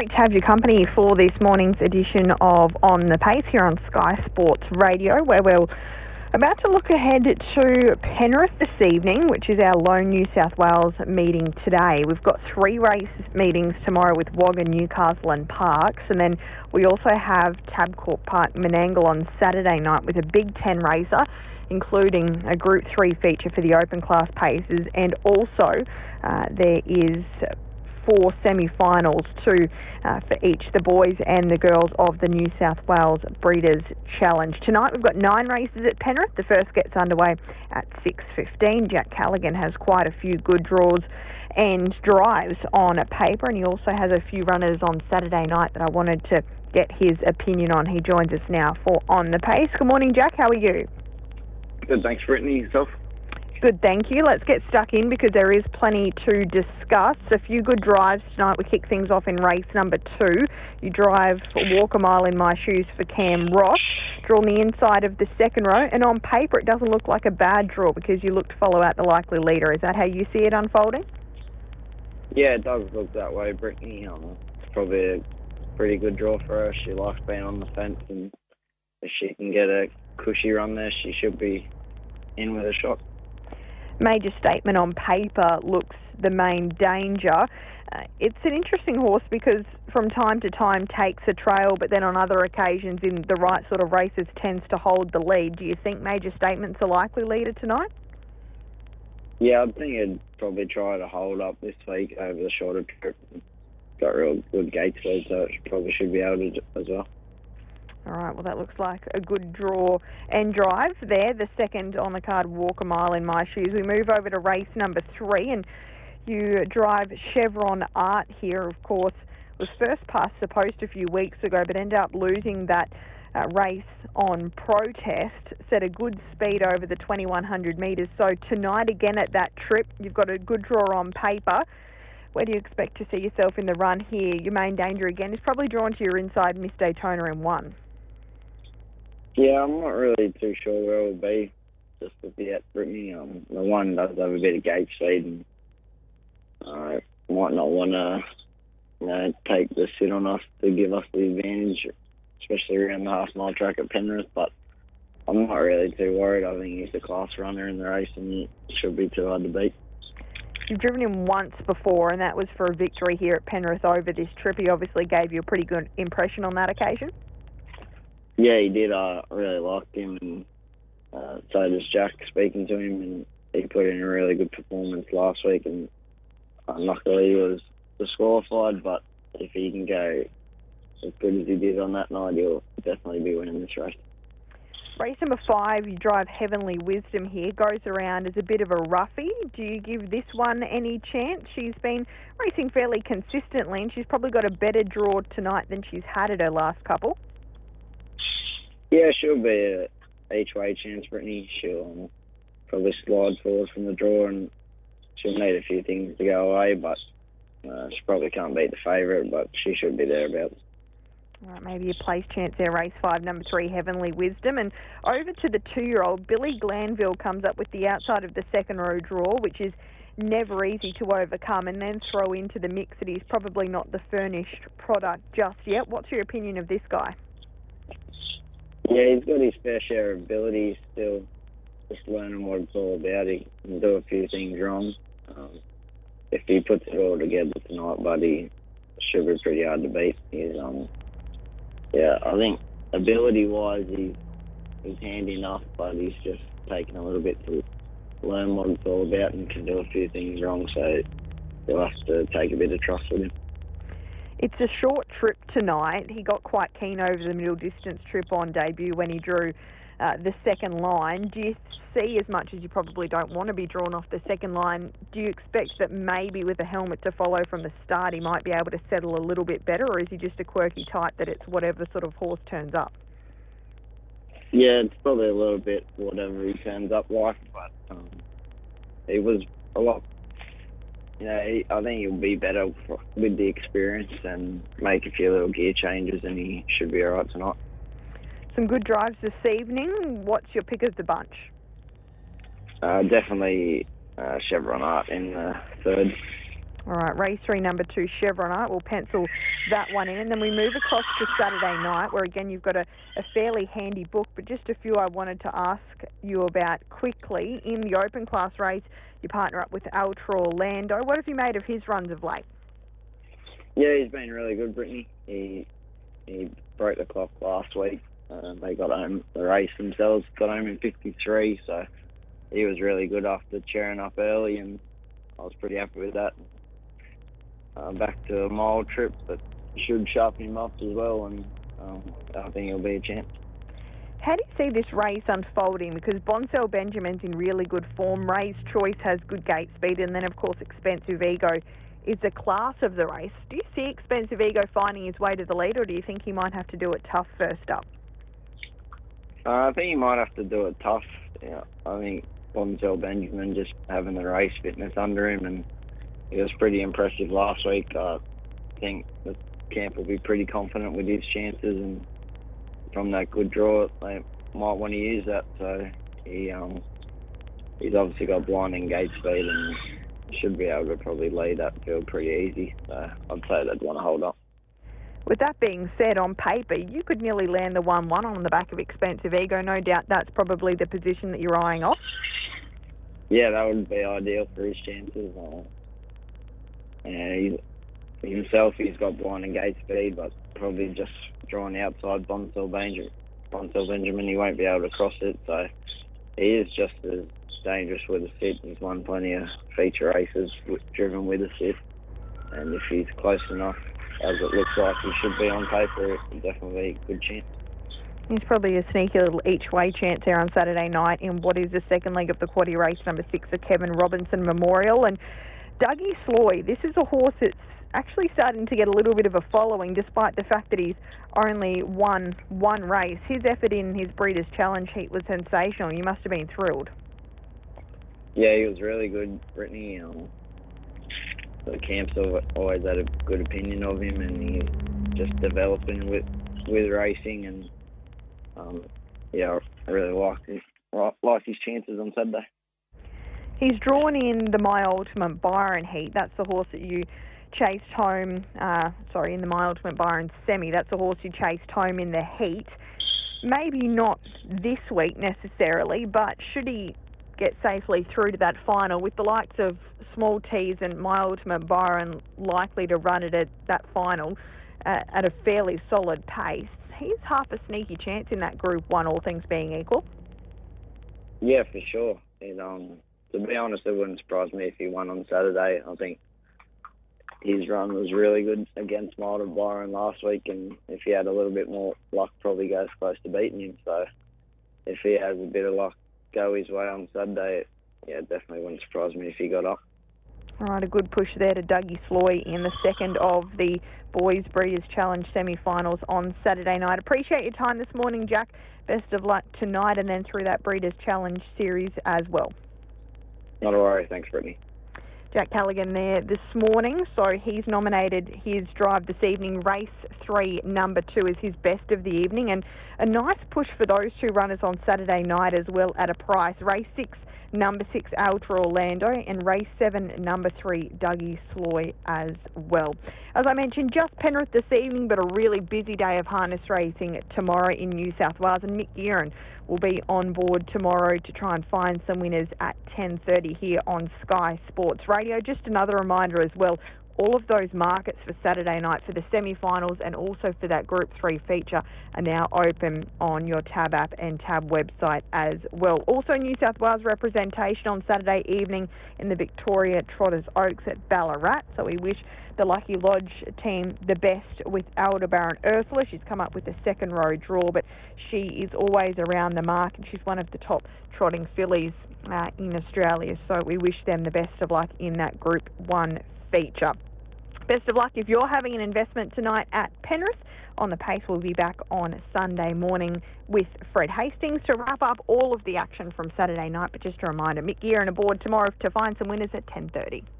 great to have your company for this morning's edition of On the Pace here on Sky Sports Radio, where we're about to look ahead to Penrith this evening, which is our lone New South Wales meeting today. We've got three race meetings tomorrow with Wagga, Newcastle, and Parkes, and then we also have Tabcorp Park Menangle on Saturday night with a Big Ten racer including a Group 3 feature for the open class paces, and also uh, there is four semi-finals, two uh, for each, the boys and the girls of the New South Wales Breeders' Challenge. Tonight we've got nine races at Penrith. The first gets underway at 6.15. Jack Callaghan has quite a few good draws and drives on paper, and he also has a few runners on Saturday night that I wanted to get his opinion on. He joins us now for On the Pace. Good morning, Jack. How are you? Good, thanks, Brittany. Yourself? Good, thank you. Let's get stuck in because there is plenty to discuss. A few good drives tonight. We kick things off in race number two. You drive Walk a Mile in My Shoes for Cam Ross. Draw the inside of the second row, and on paper it doesn't look like a bad draw because you look to follow out the likely leader. Is that how you see it unfolding? Yeah, it does look that way, Brittany. Um, it's probably a pretty good draw for her. She likes being on the fence, and if she can get a cushy run there, she should be in with a shot major statement on paper looks the main danger. Uh, it's an interesting horse because from time to time takes a trail, but then on other occasions in the right sort of races tends to hold the lead. Do you think major statements are likely leader tonight? Yeah, I think it'd probably try to hold up this week over the shorter trip. Got real good gate speed, so it probably should be able to as well. All right, well, that looks like a good draw and drive there. The second on the card, Walk a Mile in My Shoes. We move over to race number three, and you drive Chevron Art here, of course. Was first past the post a few weeks ago, but ended up losing that uh, race on protest. Set a good speed over the 2100 metres. So tonight, again at that trip, you've got a good draw on paper. Where do you expect to see yourself in the run here? Your main danger again is probably drawn to your inside Miss Daytona in one. Yeah, I'm not really too sure where it'll be. Just with the at Brittany, um, the one does have a bit of gate speed, and uh, might not want to, you know, take the sit on us to give us the advantage, especially around the half mile track at Penrith. But I'm not really too worried. I think he's a class runner in the race, and he should be too hard to beat. You've driven him once before, and that was for a victory here at Penrith over this trip. He obviously gave you a pretty good impression on that occasion. Yeah, he did. I really liked him, and uh, so does Jack. Speaking to him, and he put in a really good performance last week, and unluckily he was disqualified. But if he can go as good as he did on that night, he'll definitely be winning this race. Race number five, you drive Heavenly Wisdom here, goes around as a bit of a roughie. Do you give this one any chance? She's been racing fairly consistently, and she's probably got a better draw tonight than she's had at her last couple. Yeah, she'll be a each way chance, Brittany. She'll probably slide forward from the draw and she'll need a few things to go away, but uh, she probably can't beat the favourite, but she should be thereabouts. All right, maybe a place chance there, race five, number three, Heavenly Wisdom. And over to the two year old, Billy Glanville comes up with the outside of the second row draw, which is never easy to overcome, and then throw into the mix that he's probably not the furnished product just yet. What's your opinion of this guy? Yeah, he's got his fair share of abilities still. Just learning what it's all about. He can do a few things wrong. Um, if he puts it all together tonight, buddy, should be pretty hard to beat. He's um, yeah, I think ability wise, he's he's handy enough, but he's just taken a little bit to learn what it's all about and can do a few things wrong. So you'll have to take a bit of trust with him. It's a short trip tonight. He got quite keen over the middle distance trip on debut when he drew uh, the second line. Do you see, as much as you probably don't want to be drawn off the second line, do you expect that maybe with a helmet to follow from the start, he might be able to settle a little bit better, or is he just a quirky type that it's whatever sort of horse turns up? Yeah, it's probably a little bit whatever he turns up like, but um, he was a lot you know, I think he'll be better with the experience and make a few little gear changes, and he should be all right tonight. Some good drives this evening. What's your pick of the bunch? Uh, definitely uh, Chevron Art in the third. All right, race three, number two, Chevron Art. We'll pencil that one in. And then we move across to Saturday night, where again you've got a, a fairly handy book, but just a few I wanted to ask you about quickly. In the open class race, you partner up with Ultra Orlando. What have you made of his runs of late? Yeah, he's been really good, Brittany. He he broke the clock last week. Um, they got home the race themselves, got home in 53, so he was really good after cheering up early, and I was pretty happy with that. Uh, back to a mile trip, but should sharpen him up as well, and um, I think he'll be a chance. How do you see this race unfolding? Because Bonsell Benjamin's in really good form. Ray's Choice has good gate speed, and then of course Expensive Ego is the class of the race. Do you see Expensive Ego finding his way to the lead, or do you think he might have to do it tough first up? Uh, I think he might have to do it tough. Yeah, I think Bonsell Benjamin just having the race fitness under him, and he was pretty impressive last week. I think the camp will be pretty confident with his chances, and from that good draw, they might want to use that. So he um, he's obviously got blinding gate speed and should be able to probably lead that field pretty easy. So I'd say they'd want to hold up. With that being said, on paper, you could nearly land the 1 1 on the back of Expensive Ego. No doubt that's probably the position that you're eyeing off. Yeah, that would be ideal for his chances. Uh, and he, himself, he's got blind and gate speed, but probably just drawing outside Bonsell Benjamin. Benjamin, he won't be able to cross it. So he is just as dangerous with a sit. He's won plenty of feature races driven with a sit. And if he's close enough, as it looks like he should be on paper, it's definitely a good chance. He's probably a sneaky little each way chance there on Saturday night in what is the second leg of the quaddy race, number six, the Kevin Robinson Memorial. And Dougie Sloy, this is a horse that's actually starting to get a little bit of a following despite the fact that he's only won one race. His effort in his Breeders' Challenge heat was sensational. You must have been thrilled. Yeah, he was really good, Brittany. Um, the camp's always had a good opinion of him, and he's just developing with with racing. And um, yeah, I really like his like his chances on Saturday. He's drawn in the My Ultimate Byron heat. That's the horse that you chased home. Uh, sorry, in the My Ultimate Byron semi. That's the horse you chased home in the heat. Maybe not this week necessarily, but should he get safely through to that final with the likes of Small Tees and My Ultimate Byron likely to run it at that final uh, at a fairly solid pace. He's half a sneaky chance in that Group One, all things being equal. Yeah, for sure. And um, to be honest, it wouldn't surprise me if he won on Saturday. I think his run was really good against Milder Byron last week, and if he had a little bit more luck, probably goes close to beating him. So if he has a bit of luck go his way on Sunday, yeah, definitely wouldn't surprise me if he got off. All right, a good push there to Dougie Sloy in the second of the Boys Breeders' Challenge semi-finals on Saturday night. Appreciate your time this morning, Jack. Best of luck tonight and then through that Breeders' Challenge series as well. Not a worry. Thanks, Brittany. Jack Callaghan there this morning. So he's nominated his drive this evening. Race three, number two, is his best of the evening. And a nice push for those two runners on Saturday night as well at a price. Race six, number six, Ultra Orlando, and race seven, number three, Dougie Sloy as well. As I mentioned, just Penrith this evening, but a really busy day of harness racing tomorrow in New South Wales, and Mick Gearin will be on board tomorrow to try and find some winners at 10.30 here on Sky Sports Radio. Just another reminder as well, all of those markets for Saturday night for the semi-finals and also for that Group 3 feature are now open on your Tab app and Tab website as well. Also New South Wales representation on Saturday evening in the Victoria Trotters Oaks at Ballarat. So we wish the Lucky Lodge team the best with Aldebaran Ursula. She's come up with a second row draw, but she is always around the mark and she's one of the top trotting fillies uh, in Australia. So we wish them the best of luck in that Group 1 feature. Best of luck if you're having an investment tonight at Penrith. On the pace, we'll be back on Sunday morning with Fred Hastings to wrap up all of the action from Saturday night. But just a reminder, Mick Gearin aboard tomorrow to find some winners at 10:30.